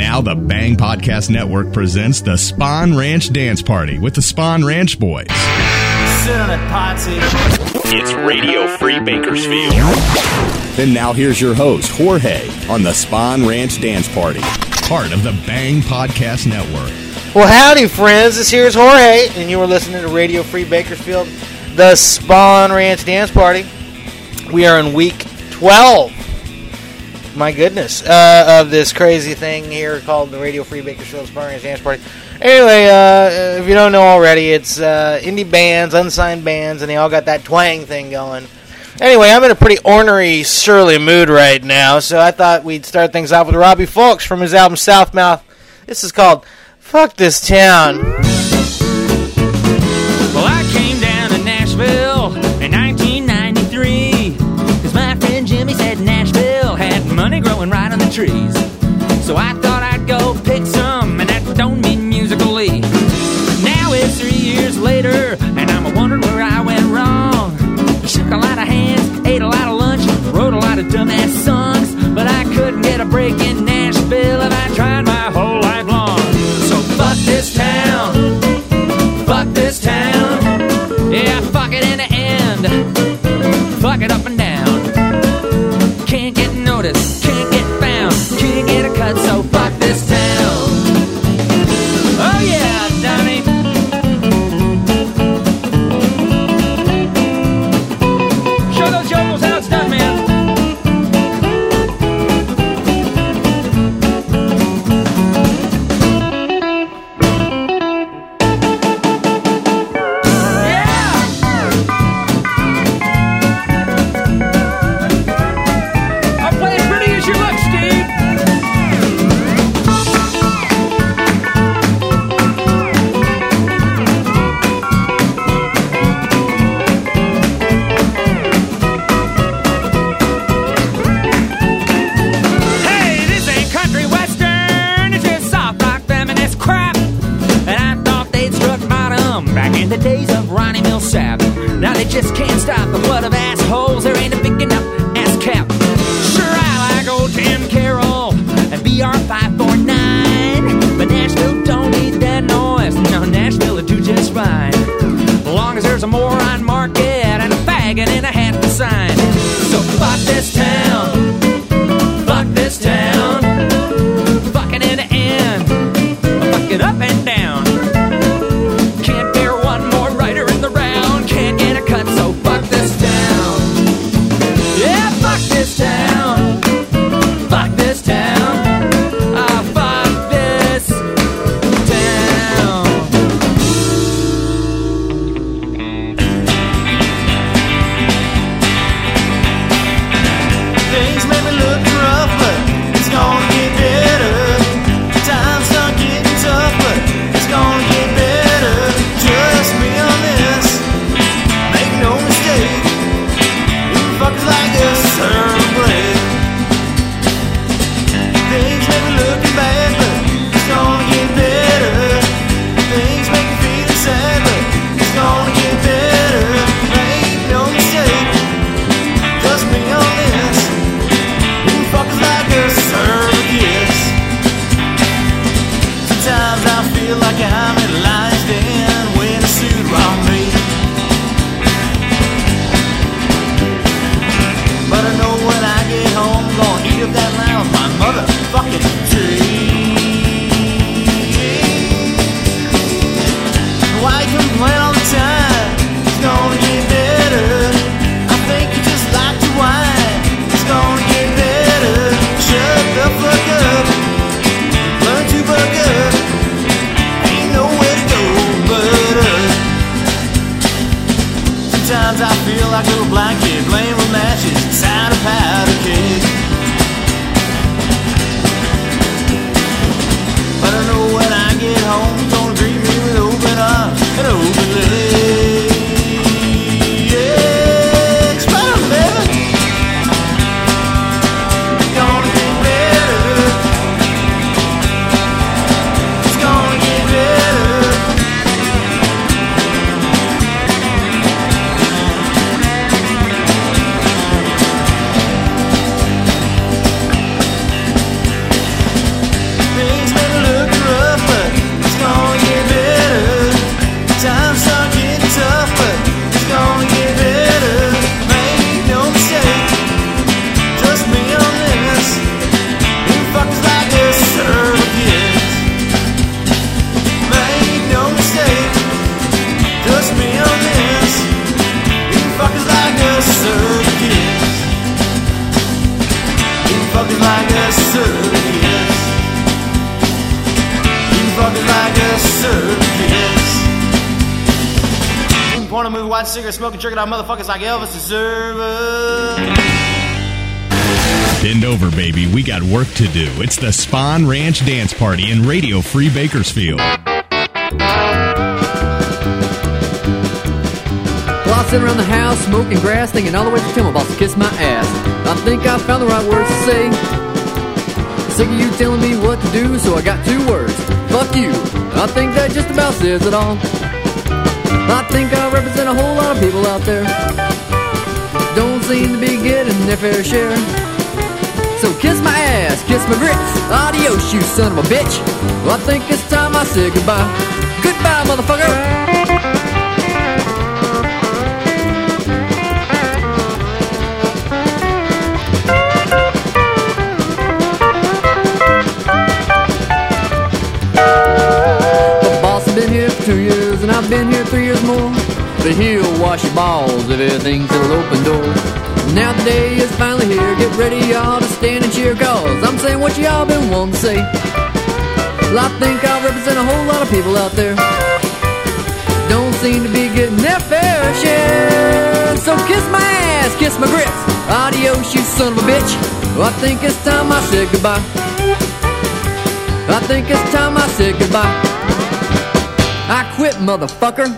now the Bang Podcast Network presents the Spawn Ranch Dance Party with the Spawn Ranch Boys. Sit on it, Potsy. It's Radio Free Bakersfield. Then now here's your host, Jorge, on the Spawn Ranch Dance Party, part of the Bang Podcast Network. Well, howdy, friends. This here's Jorge, and you are listening to Radio Free Bakersfield, the Spawn Ranch Dance Party. We are in week 12. My goodness, uh, of this crazy thing here called the Radio Free Bakersfield Spawn Ranch Dance Party. Anyway, uh, if you don't know already, it's uh, indie bands, unsigned bands, and they all got that twang thing going. Anyway, I'm in a pretty ornery, surly mood right now, so I thought we'd start things off with Robbie Fulks from his album Southmouth. This is called Fuck This Town. Trees. So I thought I'd go pick some, and that don't mean musically. Now it's three years later, and I'm wondering where I went wrong. Shook a lot of hands, ate a lot of lunch, wrote a lot of dumbass songs, but I couldn't get a break in Nashville if I tried my whole life long. So fuck this town. Fuck this town. Yeah, fuck it in the end. Fuck it up and like a circus. You fucking like a circus. Porn and movie, watch cigarette, smoking, jerking out motherfuckers like Elvis deserve Bend over, baby. We got work to do. It's the Spawn Ranch Dance Party in Radio Free Bakersfield. Well, I sit around the house, smoking grass, thinking all the way to Tim boss, to kiss my ass. I think I found the right words to say. Sick of you telling me what to do, so I got two words. Fuck you. I think that just about says it all. I think I represent a whole lot of people out there. Don't seem to be getting their fair share. So kiss my ass, kiss my grits. Adios, you son of a bitch. Well, I think it's time I say goodbye. Goodbye, motherfucker. Two years, and I've been here three years more. But he'll wash your balls if everything's an open door. Now the day is finally here. Get ready, y'all, to stand and cheer, cause I'm saying what y'all been wanting to say. Well, I think I represent a whole lot of people out there. Don't seem to be getting their fair share. So kiss my ass, kiss my grits. Adios, you son of a bitch. Well, I think it's time I said goodbye. I think it's time I said goodbye. I quit, motherfucker.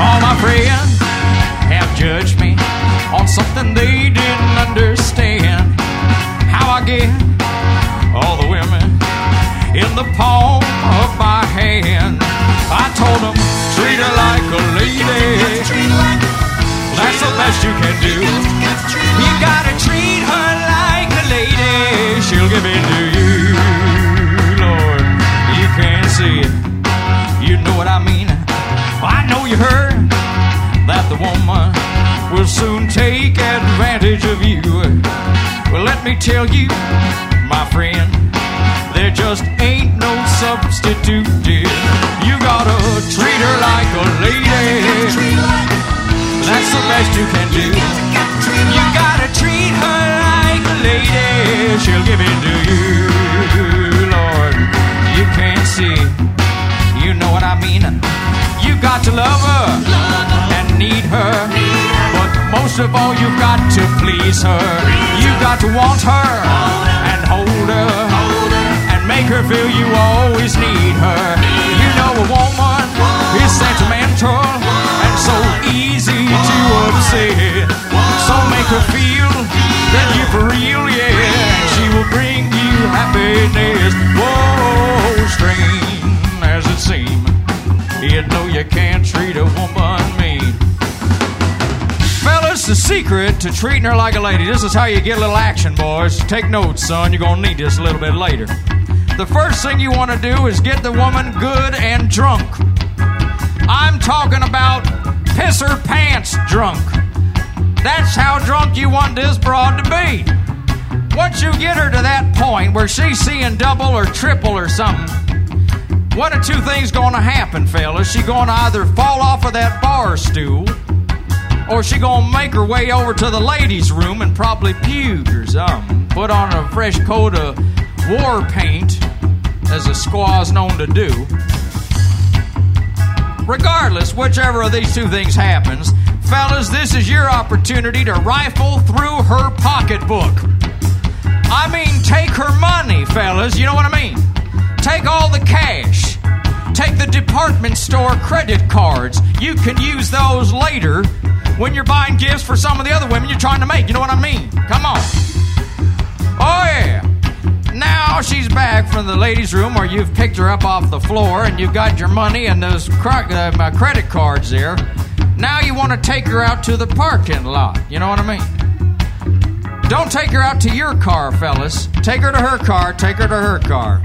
All my friends have judged me on something they didn't understand. How I get all the women in the palm of my hand. I told them, treat her like a lady. That's the best you can do. You gotta treat her like a lady. She'll give in to you, Lord. You can't see it. You know what I mean. I know you heard that the woman will soon take advantage of you. Well, let me tell you, my friend, there just ain't no substitute, dear. You gotta treat her like a lady. That's the best you can do. You gotta treat her like a lady. She'll give in to you, Lord. You can't see. You know what I mean? You got to love her and need her. But most of all, you've got to please her. You got to want her and hold her and make her feel you always need her. A woman is sentimental and so easy to upset. So make her feel that you're for real, yeah. And she will bring you happiness. Whoa, strange as it seems. You know you can't treat a woman mean. Fellas, the secret to treating her like a lady. This is how you get a little action, boys. Take notes, son. You're gonna need this a little bit later. The first thing you want to do is get the woman good and drunk. I'm talking about piss her pants drunk. That's how drunk you want this broad to be. Once you get her to that point where she's seeing double or triple or something, one of two things going to happen, fellas. She going to either fall off of that bar stool, or she going to make her way over to the ladies' room and probably puke or something. Put on a fresh coat of war paint, as a squaw's known to do. Regardless, whichever of these two things happens, fellas, this is your opportunity to rifle through her pocketbook. I mean, take her money, fellas. You know what I mean? Take all the cash. Take the department store credit cards. You can use those later when you're buying gifts for some of the other women you're trying to make. You know what I mean? Come on. Oh, yeah. Now she's back from the ladies' room, or you've picked her up off the floor, and you've got your money and those cr- uh, my credit cards there. Now you want to take her out to the parking lot. You know what I mean? Don't take her out to your car, fellas. Take her to her car. Take her to her car.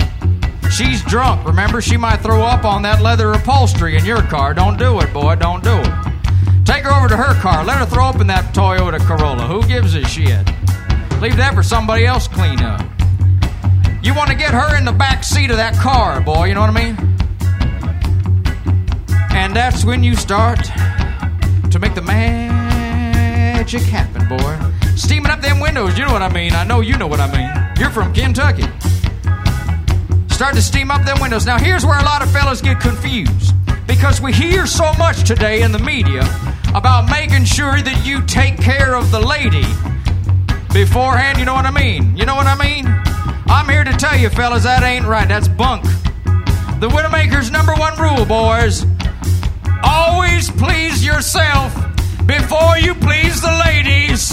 She's drunk. Remember, she might throw up on that leather upholstery in your car. Don't do it, boy. Don't do it. Take her over to her car. Let her throw up in that Toyota Corolla. Who gives a shit? Leave that for somebody else clean up. You want to get her in the back seat of that car, boy. You know what I mean? And that's when you start to make the magic happen, boy. Steaming up them windows, you know what I mean. I know you know what I mean. You're from Kentucky. Start to steam up them windows. Now, here's where a lot of fellas get confused. Because we hear so much today in the media about making sure that you take care of the lady beforehand. You know what I mean? You know what I mean? I'm here to tell you, fellas, that ain't right. That's bunk. The Widowmaker's number one rule, boys always please yourself before you please the ladies.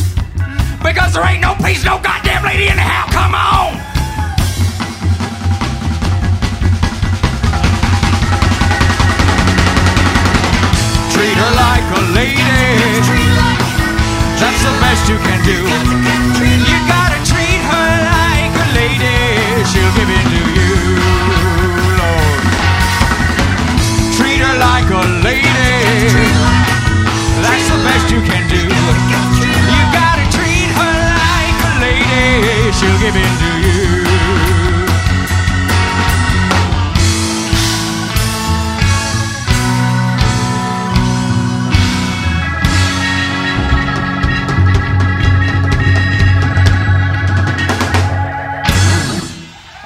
Because there ain't no please no goddamn lady in the house. Come on! Treat her like a lady. That's the best you can do. You gotta like a lady. That's the best you can do. You gotta treat her like a lady. She'll give in to you.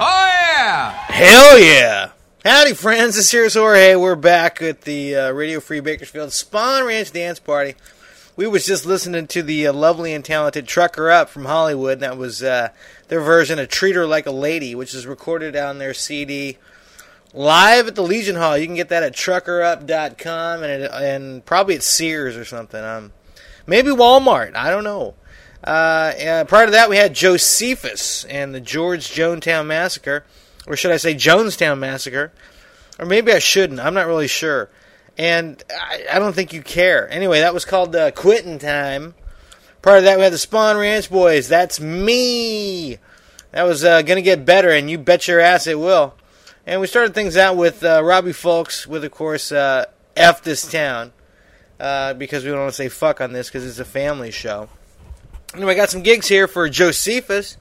Oh! Hell yeah! Howdy, friends. This here's Jorge. We're back at the uh, Radio Free Bakersfield Spawn Ranch Dance Party. We was just listening to the uh, lovely and talented Trucker Up from Hollywood, and that was uh, their version of "Treat Her Like a Lady," which is recorded on their CD live at the Legion Hall. You can get that at truckerup.com and it, and probably at Sears or something. Um, maybe Walmart. I don't know. Uh, prior to that, we had Josephus and the George Jonestown Massacre, or should I say Jonestown Massacre? Or maybe I shouldn't. I'm not really sure. And I, I don't think you care. Anyway, that was called uh, Quitting Time. Part of that, we had the Spawn Ranch Boys. That's me. That was uh, going to get better, and you bet your ass it will. And we started things out with uh, Robbie Fulks, with, of course, uh, F This Town, uh, because we don't want to say fuck on this because it's a family show. Anyway, I got some gigs here for Josephus.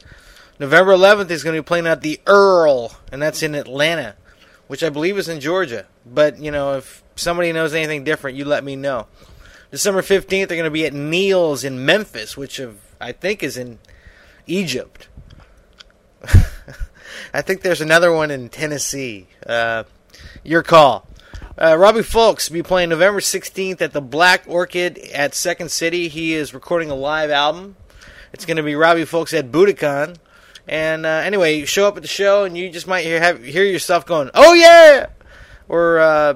November 11th, he's going to be playing at the Earl, and that's in Atlanta, which I believe is in Georgia. But, you know, if somebody knows anything different, you let me know. December 15th, they're going to be at Neil's in Memphis, which I think is in Egypt. I think there's another one in Tennessee. Uh, your call. Uh, Robbie Fulks will be playing November 16th at the Black Orchid at Second City. He is recording a live album. It's going to be Robbie Fulks at Budokan. And uh, anyway, you show up at the show and you just might hear have, hear yourself going, "Oh yeah," or uh,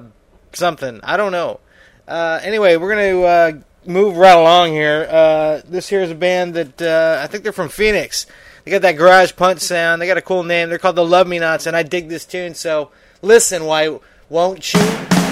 something. I don't know. Uh, anyway, we're to uh, move right along here. Uh, this here is a band that uh, I think they're from Phoenix. They got that garage punch sound. They got a cool name. They're called the Love Me Nots, and I dig this tune. So listen, why won't you?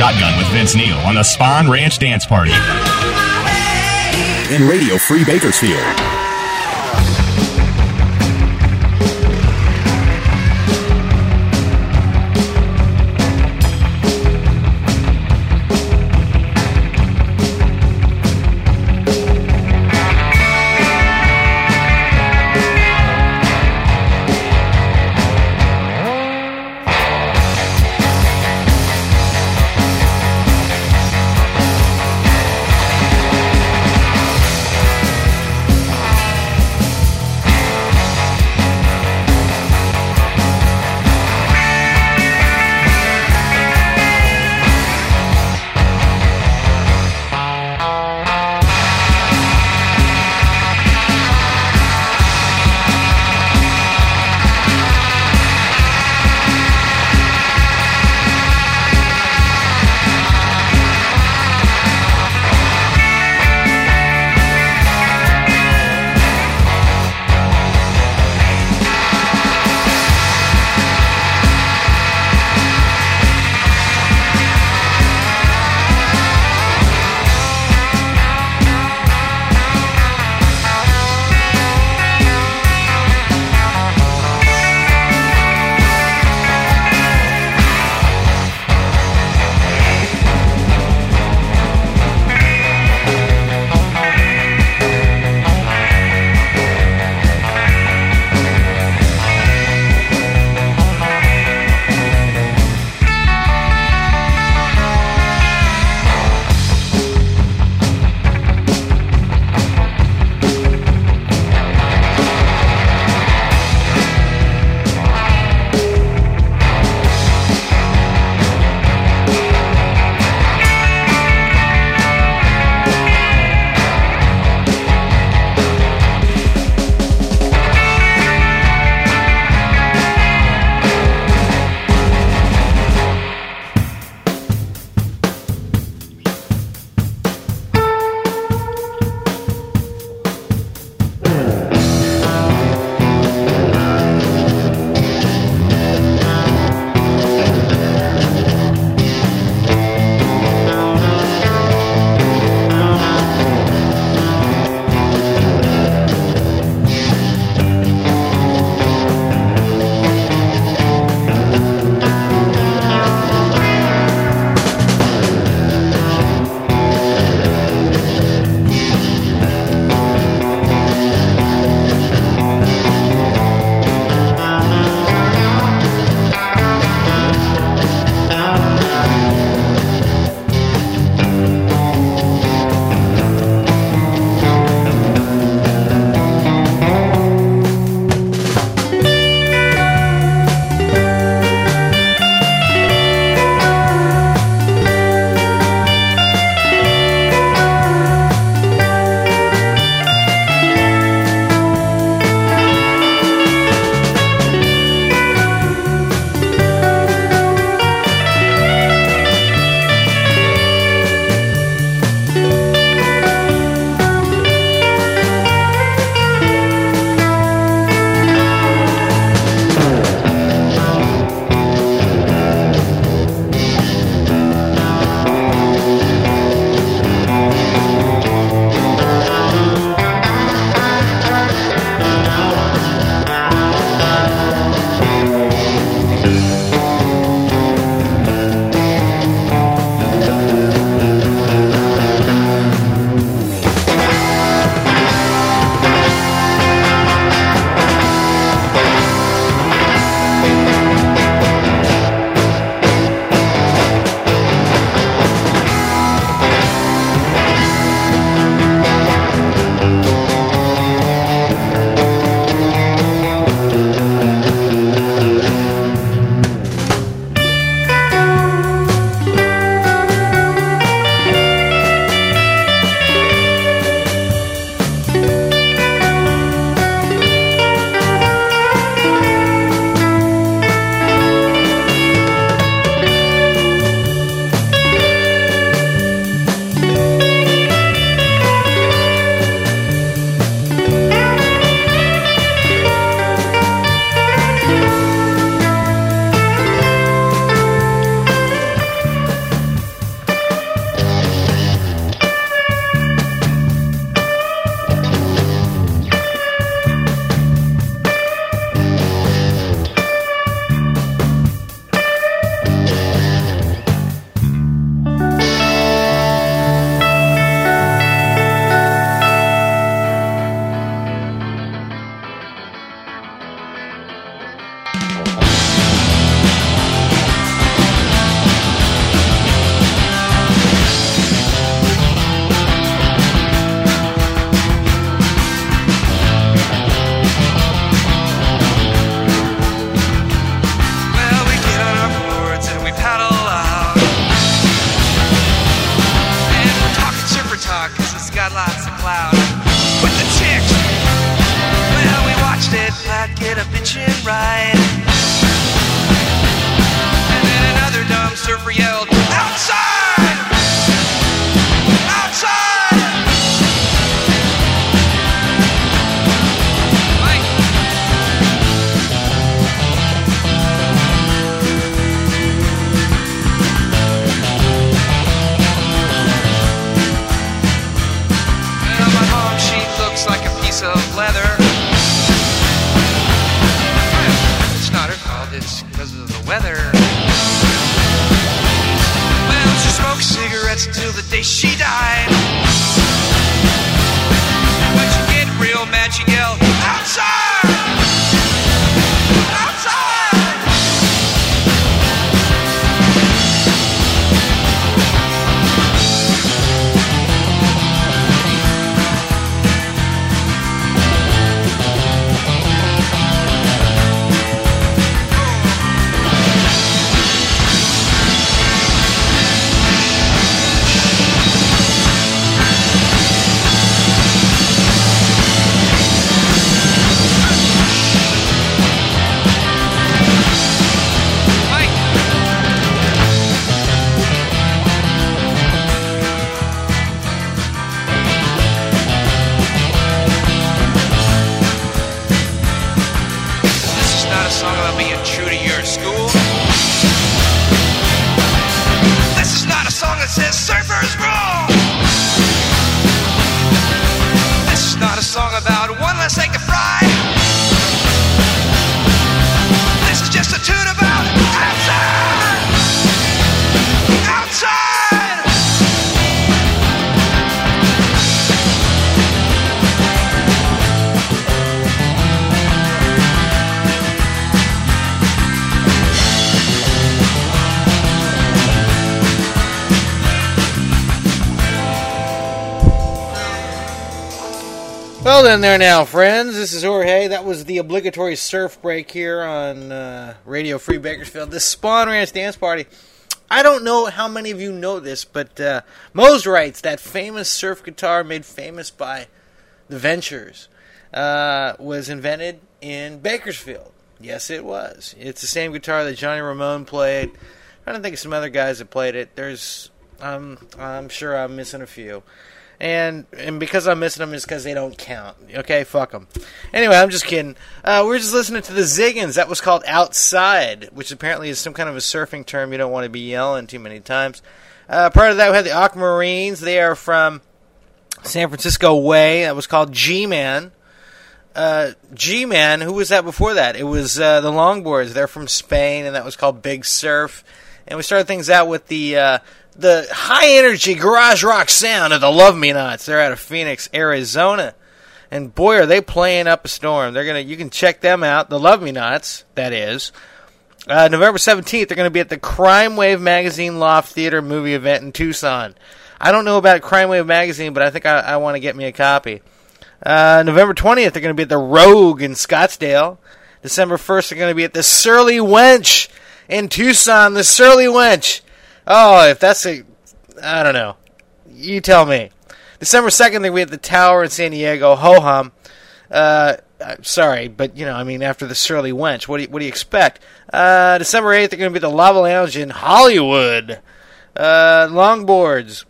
Shotgun with Vince Neil on the Spawn Ranch Dance Party. In Radio Free Bakersfield. Weather. Well, she smoked cigarettes until the day she died. Well, then, there now, friends. This is Jorge. That was the obligatory surf break here on uh, Radio Free Bakersfield. This Spawn Ranch Dance Party. I don't know how many of you know this, but uh, Mosrites that famous surf guitar made famous by the Ventures uh, was invented in Bakersfield. Yes, it was. It's the same guitar that Johnny Ramone played. I don't think some other guys that played it. There's, um, I'm sure I'm missing a few and and because I'm missing them is because they don't count. Okay, fuck them. Anyway, I'm just kidding. Uh, we're just listening to the Ziggens. That was called Outside, which apparently is some kind of a surfing term you don't want to be yelling too many times. Uh, prior to that, we had the Aquamarines. They are from San Francisco Way. That was called G-Man. Uh, G-Man, who was that before that? It was uh, the Longboards. They're from Spain, and that was called Big Surf. And we started things out with the uh, the high energy garage rock sound of the Love Me Nots. They're out of Phoenix, Arizona, and boy, are they playing up a storm. They're gonna you can check them out. The Love Me Nots, that is. Uh, November 17th, they're going to be at the Crime Wave Magazine Loft Theater movie event in Tucson. I don't know about Crime Wave Magazine, but I think I, I want to get me a copy. Uh, November 20th, they're going to be at the Rogue in Scottsdale. December 1st, they're going to be at the Surly Wench in Tucson. The Surly Wench. Oh, if that's a. I don't know. You tell me. December 2nd, they're going to at the Tower in San Diego. Ho hum. Uh, sorry, but you know, I mean, after the Surly Wench, what do you, what do you expect? Uh, December eighth, they're going to be at the Lava Lounge in Hollywood. Uh, longboards.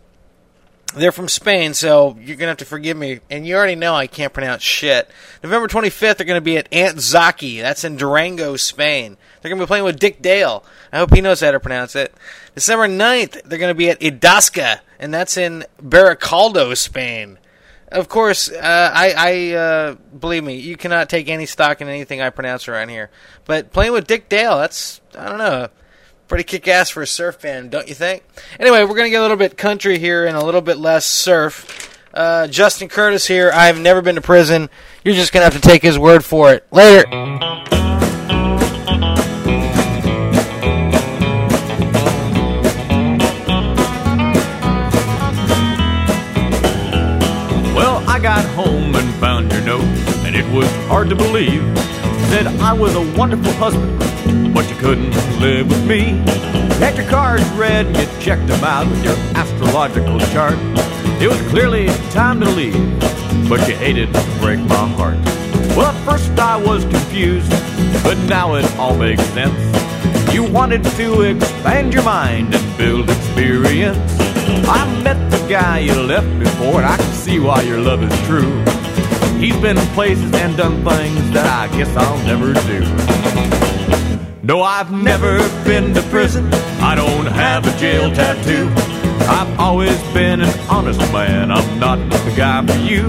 They're from Spain, so you're gonna have to forgive me. And you already know I can't pronounce shit. November 25th, they're gonna be at Aunt Zaki. That's in Durango, Spain. They're gonna be playing with Dick Dale. I hope he knows how to pronounce it. December 9th, they're gonna be at Idasca, and that's in Baracaldo, Spain. Of course, uh, I, I uh, believe me, you cannot take any stock in anything I pronounce around here. But playing with Dick Dale, that's I don't know, pretty kick ass for a surf band, don't you think? Anyway, we're going to get a little bit country here and a little bit less surf. Uh, Justin Curtis here. I've never been to prison. You're just going to have to take his word for it. Later. Well, I got home and found your note, and it was hard to believe that I was a wonderful husband but you couldn't live with me. Had your cards read and you checked them out with your astrological chart. It was clearly time to leave, but you hated to break my heart. Well, at first I was confused, but now it all makes sense. You wanted to expand your mind and build experience. I met the guy you left before, and I can see why your love is true. He's been places and done things that I guess I'll never do. No, I've never been to prison. I don't have a jail tattoo. I've always been an honest man. I'm not the guy for you.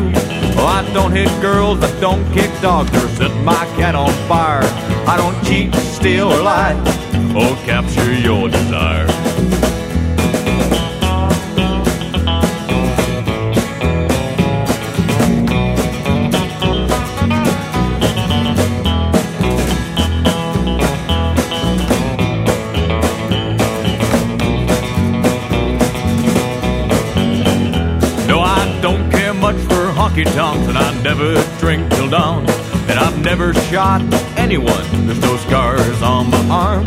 Oh, I don't hit girls. I don't kick dogs or set my cat on fire. I don't cheat, steal, or lie or capture your desire. Honky tonks, and I never drink till dawn. And I've never shot anyone, there's no scars on my arm.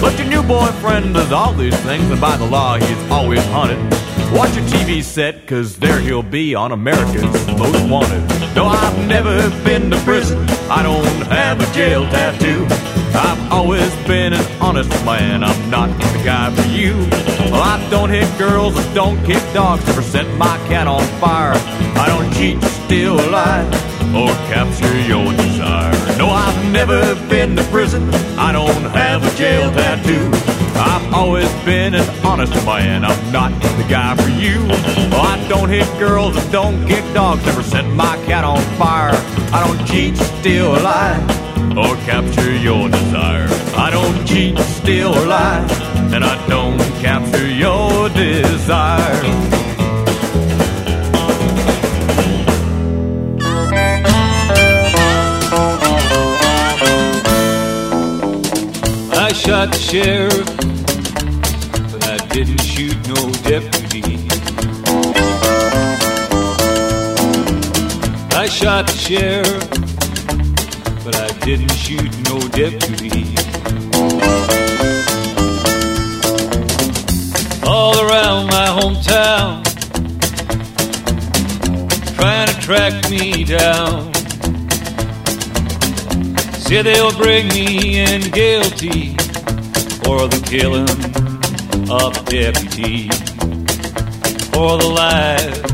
But your new boyfriend does all these things, and by the law, he's always haunted. Watch your TV set, cause there he'll be on America's Most Wanted. No, I've never been to prison, I don't have a jail tattoo. I've always been an honest man, I'm not the guy for you. Well, I don't hit girls, I don't kick dogs, never set my cat on fire. I don't cheat, steal, lie, or capture your desire. No, I've never been to prison, I don't have a jail tattoo. I've always been an honest man, I'm not the guy for you. Well, I don't hit girls, I don't kick dogs, never set my cat on fire. I don't cheat, steal, lie, or capture your desire. I don't cheat, steal, or lie, and I don't capture your desire. Shot the sheriff, but I didn't shoot no deputy. I shot the sheriff, but I didn't shoot no deputy. All around my hometown, trying to track me down. Say they'll bring me in guilty for the killing of a deputy, for the life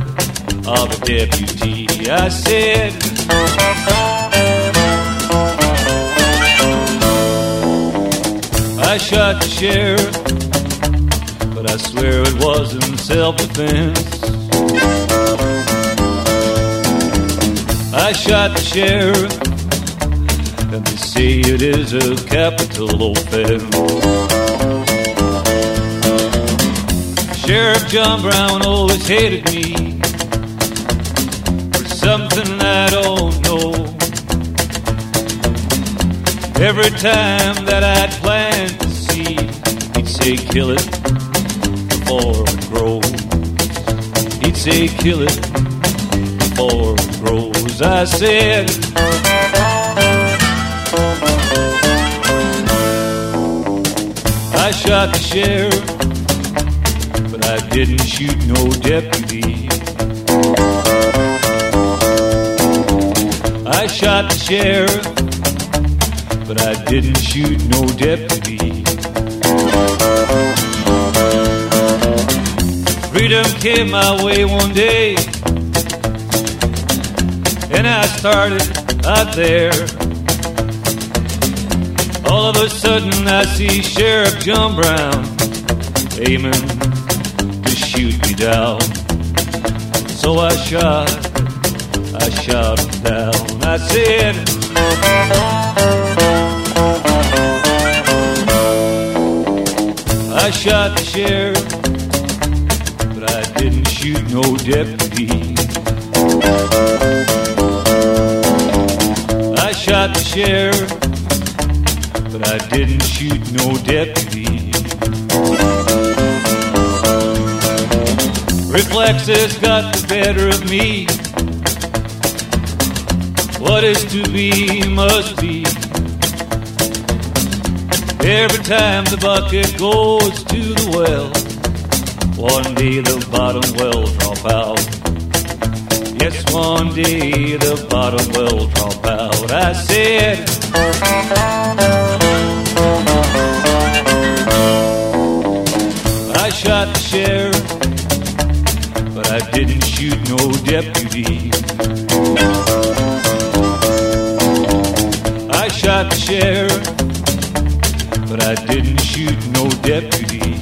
of a deputy. I said, I shot the sheriff, but I swear it wasn't self-defense. I shot the sheriff it is a capital offense. Sheriff John Brown always hated me for something I don't know. Every time that I'd plant the seed, he'd say, kill it before it grows. He'd say, kill it before it grows. I said, shot the sheriff, but I didn't shoot no deputy. I shot the sheriff, but I didn't shoot no deputy. Freedom came my way one day, and I started out there. All of a sudden, I see Sheriff John Brown aiming to shoot me down. So I shot, I shot him down. I said, I shot the sheriff, but I didn't shoot no deputy. I shot the sheriff didn't shoot no deputy. Reflexes got the better of me, What is to be must be. Every time the bucket goes to the well, one day the bottom will drop out. Yes, one day the bottom will drop out. I said, shot the sheriff, but I didn't shoot no deputy. I shot the sheriff, but I didn't shoot no deputy.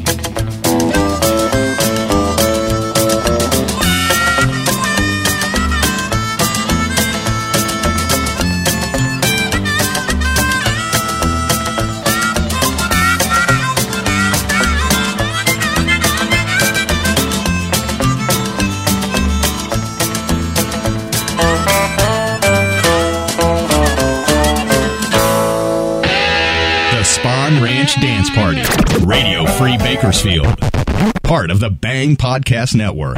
Ranch Dance Party. Radio Free Bakersfield. Part of the Bang Podcast Network.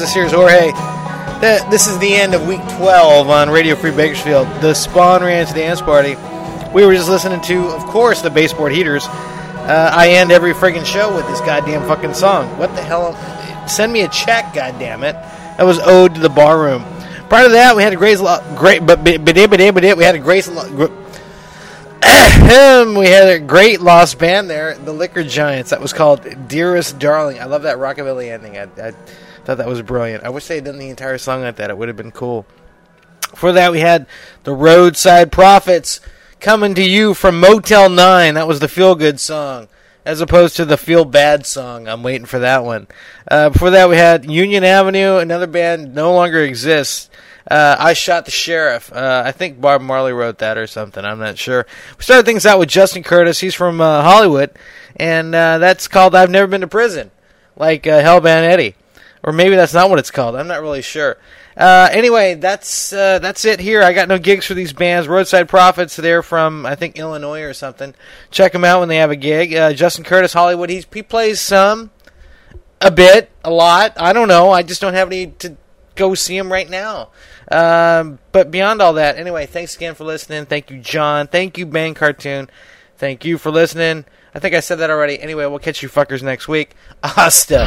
Friends. This here's Jorge. This is the end of week 12 on Radio Free Bakersfield, the Spawn Ranch Dance Party. We were just listening to, of course, the baseboard heaters. Uh, I end every friggin' show with this goddamn fucking song. What the hell? Send me a check, goddamn it. That was ode to the bar room. Prior to that, we had a lo- great, but but but but but we had a great, lo- Ahem, we had a great lost band there, the Liquor Giants. That was called "Dearest Darling." I love that rockabilly ending. I, I thought that was brilliant. I wish they had done the entire song like that. It would have been cool. For that, we had the Roadside Prophets coming to you from Motel Nine. That was the feel good song, as opposed to the feel bad song. I'm waiting for that one. Uh, before that, we had Union Avenue, another band no longer exists. Uh, I shot the sheriff. Uh, I think Bob Marley wrote that or something. I'm not sure. We started things out with Justin Curtis. He's from uh, Hollywood, and uh, that's called "I've Never Been to Prison," like uh, Hellbound Eddie, or maybe that's not what it's called. I'm not really sure. Uh, anyway, that's that's it here. I got no gigs for these bands. Roadside Prophets, they're from I think Illinois or something. Check them out when they have a gig. Justin Curtis, Hollywood. He's, he plays some, a bit, a lot. I don't know. I just don't have any to go see him right now. Um, but beyond all that, anyway, thanks again for listening. Thank you, John. Thank you, Bang Cartoon. Thank you for listening. I think I said that already. Anyway, we'll catch you fuckers next week. Hasta.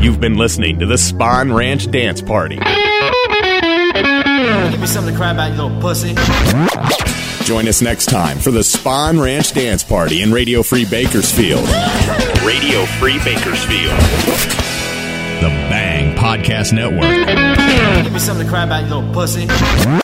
You've been listening to the Spawn Ranch Dance Party. Give me something to cry about, you little pussy. Join us next time for the Spawn Ranch Dance Party in Radio Free Bakersfield. Radio Free Bakersfield. Podcast Network. Give me something to cry about, you little pussy.